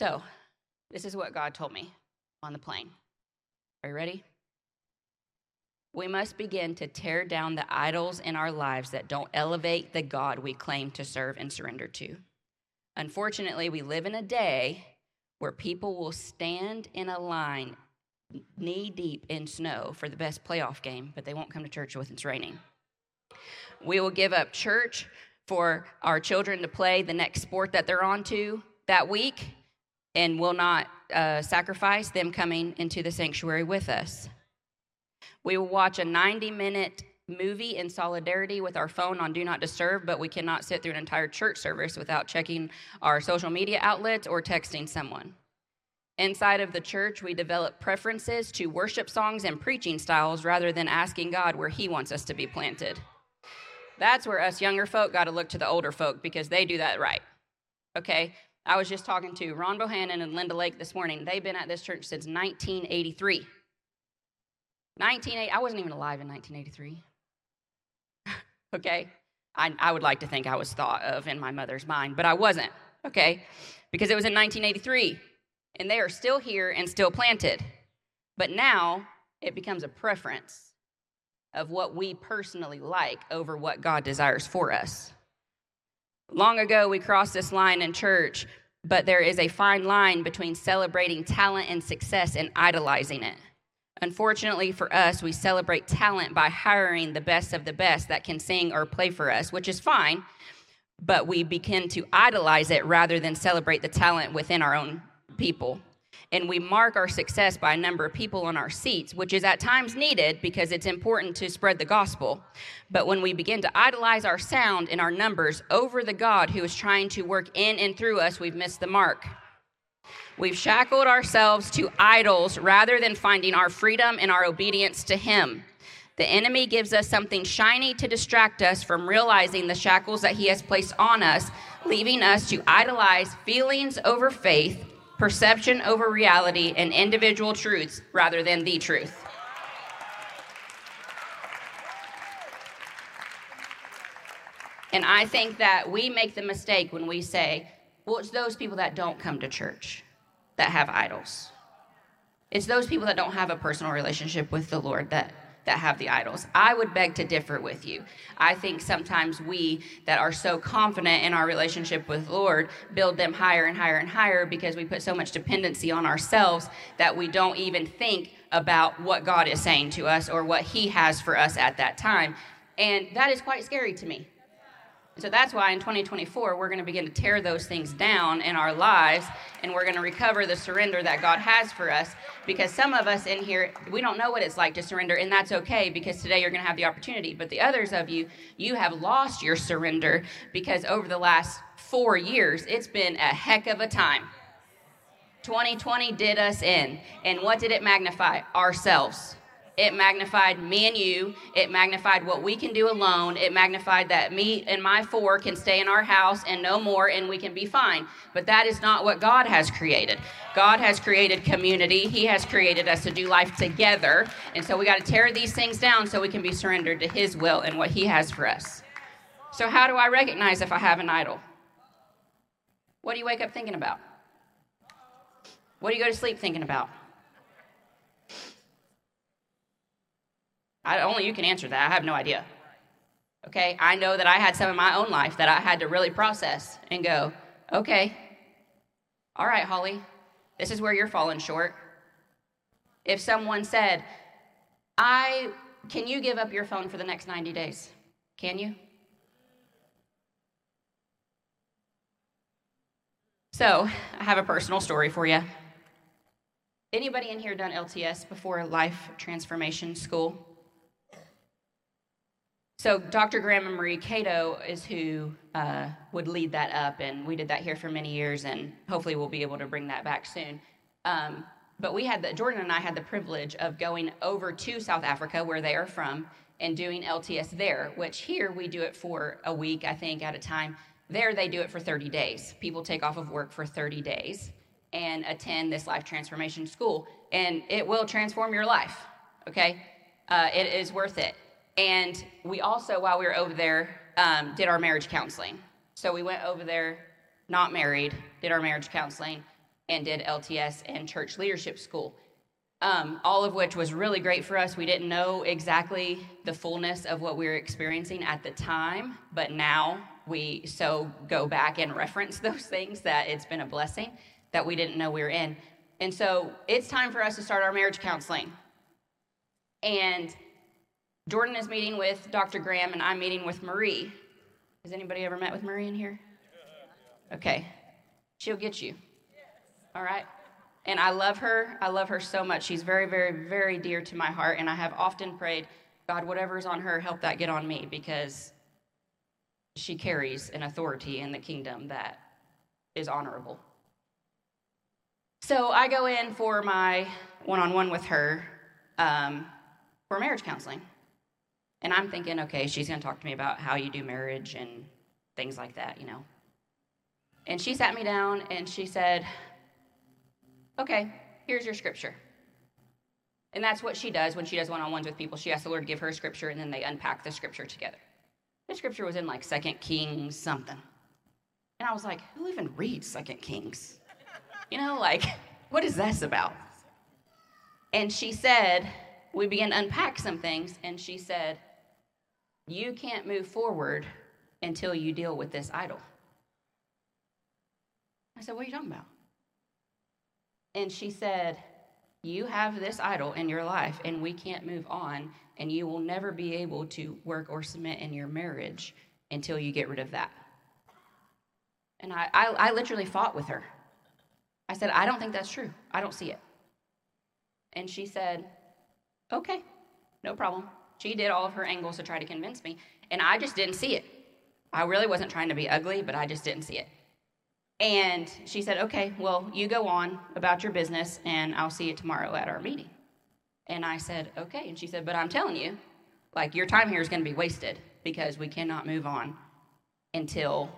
So, this is what God told me on the plane. Are you ready? We must begin to tear down the idols in our lives that don't elevate the God we claim to serve and surrender to. Unfortunately, we live in a day where people will stand in a line knee deep in snow for the best playoff game, but they won't come to church when it's raining. We will give up church for our children to play the next sport that they're on to that week and will not uh, sacrifice them coming into the sanctuary with us. We will watch a 90 minute movie in solidarity with our phone on Do Not Disturb, but we cannot sit through an entire church service without checking our social media outlets or texting someone. Inside of the church, we develop preferences to worship songs and preaching styles rather than asking God where He wants us to be planted. That's where us younger folk got to look to the older folk because they do that right. Okay? I was just talking to Ron Bohannon and Linda Lake this morning. They've been at this church since 1983. 1980, I wasn't even alive in 1983. okay? I, I would like to think I was thought of in my mother's mind, but I wasn't, okay? Because it was in 1983, and they are still here and still planted. But now it becomes a preference of what we personally like over what God desires for us. Long ago, we crossed this line in church, but there is a fine line between celebrating talent and success and idolizing it. Unfortunately for us, we celebrate talent by hiring the best of the best that can sing or play for us, which is fine, but we begin to idolize it rather than celebrate the talent within our own people and we mark our success by a number of people on our seats, which is at times needed because it's important to spread the gospel. But when we begin to idolize our sound and our numbers over the God who is trying to work in and through us, we've missed the mark. We've shackled ourselves to idols rather than finding our freedom and our obedience to Him. The enemy gives us something shiny to distract us from realizing the shackles that he has placed on us, leaving us to idolize feelings over faith perception over reality, and individual truths rather than the truth. And I think that we make the mistake when we say, well, it's those people that don't come to church that have idols. It's those people that don't have a personal relationship with the Lord that that have the idols. I would beg to differ with you. I think sometimes we that are so confident in our relationship with Lord build them higher and higher and higher because we put so much dependency on ourselves that we don't even think about what God is saying to us or what he has for us at that time. And that is quite scary to me so that's why in 2024, we're going to begin to tear those things down in our lives and we're going to recover the surrender that God has for us. Because some of us in here, we don't know what it's like to surrender, and that's okay because today you're going to have the opportunity. But the others of you, you have lost your surrender because over the last four years, it's been a heck of a time. 2020 did us in. And what did it magnify? Ourselves. It magnified me and you. It magnified what we can do alone. It magnified that me and my four can stay in our house and no more and we can be fine. But that is not what God has created. God has created community. He has created us to do life together. And so we got to tear these things down so we can be surrendered to His will and what He has for us. So, how do I recognize if I have an idol? What do you wake up thinking about? What do you go to sleep thinking about? I, only you can answer that. I have no idea. Okay, I know that I had some in my own life that I had to really process and go, okay, all right, Holly, this is where you're falling short. If someone said, I, can you give up your phone for the next 90 days? Can you? So, I have a personal story for you. Anybody in here done LTS before Life Transformation School? So Dr. Graham and Marie Cato is who uh, would lead that up, and we did that here for many years, and hopefully we'll be able to bring that back soon. Um, but we had the Jordan and I had the privilege of going over to South Africa, where they are from, and doing LTS there. Which here we do it for a week, I think, at a time. There they do it for 30 days. People take off of work for 30 days and attend this life transformation school, and it will transform your life. Okay, uh, it is worth it. And we also, while we were over there, um, did our marriage counseling. So we went over there, not married, did our marriage counseling. and did LTS and church leadership school. Um, all of which was really great for us. We didn't know exactly the fullness of what we were experiencing at the time, but now we so go back and reference those things that it's been a blessing that we didn't know we were in. And so it's time for us to start our marriage counseling. And Jordan is meeting with Dr. Graham, and I'm meeting with Marie. Has anybody ever met with Marie in here? Okay. She'll get you. All right. And I love her. I love her so much. She's very, very, very dear to my heart. And I have often prayed, God, whatever's on her, help that get on me because she carries an authority in the kingdom that is honorable. So I go in for my one on one with her um, for marriage counseling. And I'm thinking, okay, she's going to talk to me about how you do marriage and things like that, you know. And she sat me down and she said, okay, here's your scripture. And that's what she does when she does one on ones with people. She asks the Lord to give her scripture and then they unpack the scripture together. The scripture was in like Second Kings something. And I was like, who even reads Second Kings? You know, like, what is this about? And she said, we began to unpack some things, and she said, You can't move forward until you deal with this idol. I said, What are you talking about? And she said, You have this idol in your life, and we can't move on, and you will never be able to work or submit in your marriage until you get rid of that. And I, I, I literally fought with her. I said, I don't think that's true. I don't see it. And she said, Okay, no problem. She did all of her angles to try to convince me, and I just didn't see it. I really wasn't trying to be ugly, but I just didn't see it. And she said, Okay, well, you go on about your business, and I'll see you tomorrow at our meeting. And I said, Okay. And she said, But I'm telling you, like, your time here is going to be wasted because we cannot move on until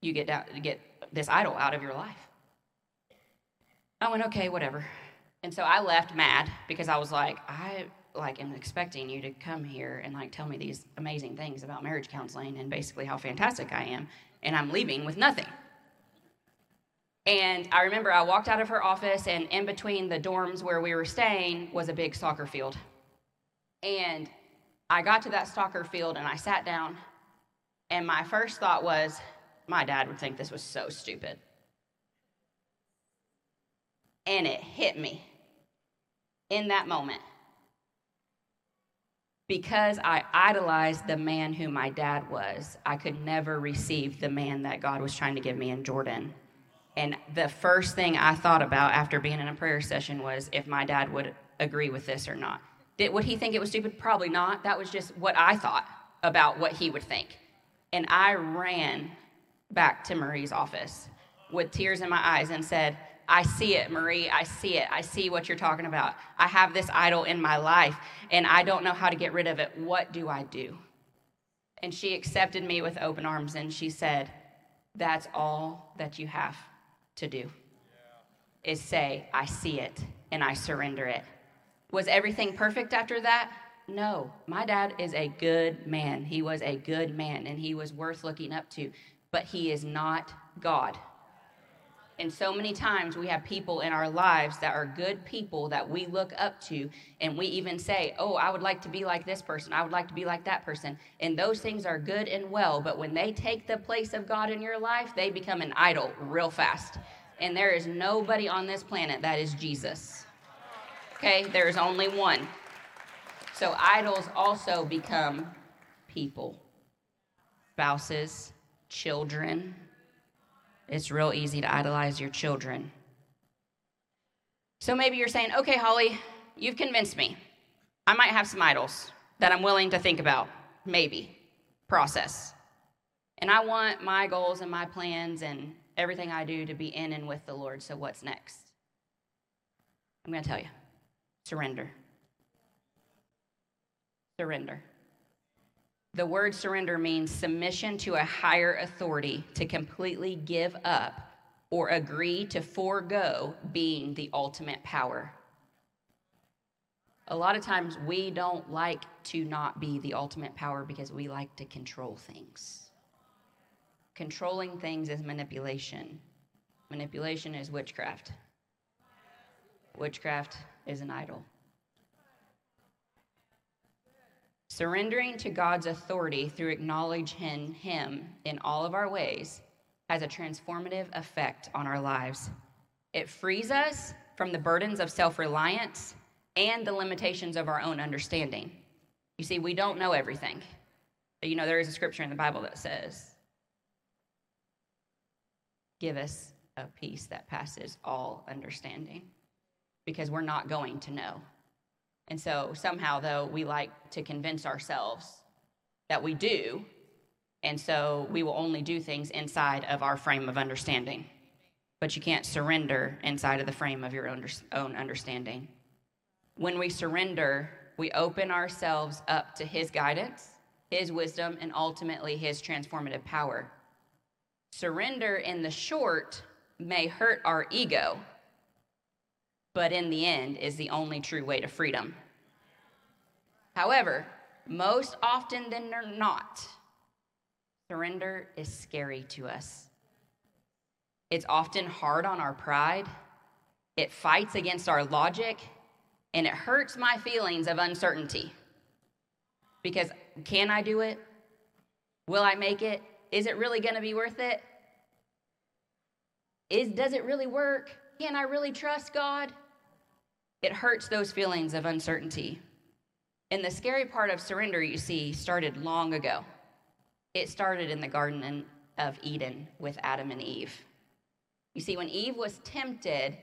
you get, down, get this idol out of your life. I went, Okay, whatever. And so I left mad because I was like, I like am expecting you to come here and like tell me these amazing things about marriage counseling and basically how fantastic I am, and I'm leaving with nothing. And I remember I walked out of her office, and in between the dorms where we were staying was a big soccer field. And I got to that soccer field and I sat down, and my first thought was, my dad would think this was so stupid. And it hit me in that moment. Because I idolized the man who my dad was, I could never receive the man that God was trying to give me in Jordan. And the first thing I thought about after being in a prayer session was if my dad would agree with this or not. Did, would he think it was stupid? Probably not. That was just what I thought about what he would think. And I ran back to Marie's office with tears in my eyes and said, I see it, Marie. I see it. I see what you're talking about. I have this idol in my life and I don't know how to get rid of it. What do I do? And she accepted me with open arms and she said, That's all that you have to do is say, I see it and I surrender it. Was everything perfect after that? No. My dad is a good man. He was a good man and he was worth looking up to, but he is not God. And so many times we have people in our lives that are good people that we look up to, and we even say, Oh, I would like to be like this person. I would like to be like that person. And those things are good and well, but when they take the place of God in your life, they become an idol real fast. And there is nobody on this planet that is Jesus. Okay? There is only one. So idols also become people, spouses, children it's real easy to idolize your children. So maybe you're saying, okay, Holly, you've convinced me. I might have some idols that I'm willing to think about, maybe, process. And I want my goals and my plans and everything I do to be in and with the Lord. So what's next? I'm going to tell you surrender. Surrender. The word surrender means submission to a higher authority to completely give up or agree to forego being the ultimate power. A lot of times we don't like to not be the ultimate power because we like to control things. Controlling things is manipulation. Manipulation is witchcraft. Witchcraft is an idol. Surrendering to God's authority through acknowledging Him in all of our ways has a transformative effect on our lives. It frees us from the burdens of self reliance and the limitations of our own understanding. You see, we don't know everything. You know, there is a scripture in the Bible that says, Give us a peace that passes all understanding, because we're not going to know. And so, somehow, though, we like to convince ourselves that we do, and so we will only do things inside of our frame of understanding but you can't surrender inside of the frame of your own, understanding. When we surrender, we open ourselves up to His guidance, His wisdom, and ultimately His transformative power. Surrender in the short may hurt our ego, but in the end is the only true way to freedom. However, most often than not, surrender is scary to us. It's often hard on our pride, it fights against our logic, and it hurts my feelings of uncertainty. Because can I do it? Will I make it? Is it really going to be worth it? Is, does it really work? Can I really trust God? It hurts those feelings of uncertainty. And the scary part of surrender, you see, started long ago. It started in the Garden of Eden with Adam and Eve. You see, when Eve was tempted,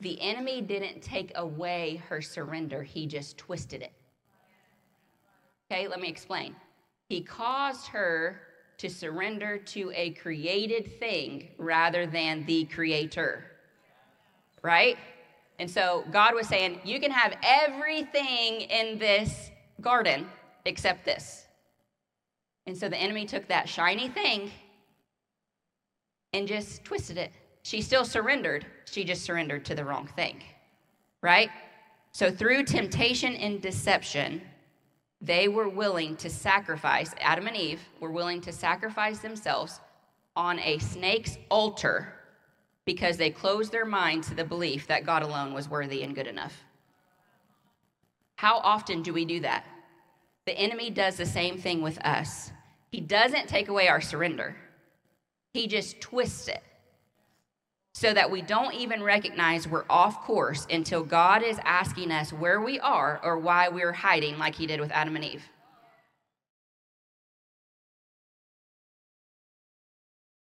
the enemy didn't take away her surrender, he just twisted it. Okay, let me explain. He caused her to surrender to a created thing rather than the creator. Right? And so God was saying, You can have everything in this garden except this. And so the enemy took that shiny thing and just twisted it she still surrendered, she just surrendered to the wrong thing, right? So through temptation and deception, they were willing to sacrifice, Adam and Eve were willing to sacrifice themselves on a snake's altar because they closed their mind to the belief that God alone was worthy and good enough. How often do we do that? The enemy does the same thing with us. He doesn't take away our surrender, he just twists it so that we don't even recognize we're off course until God is asking us where we are or why we're hiding, like He did with Adam and Eve.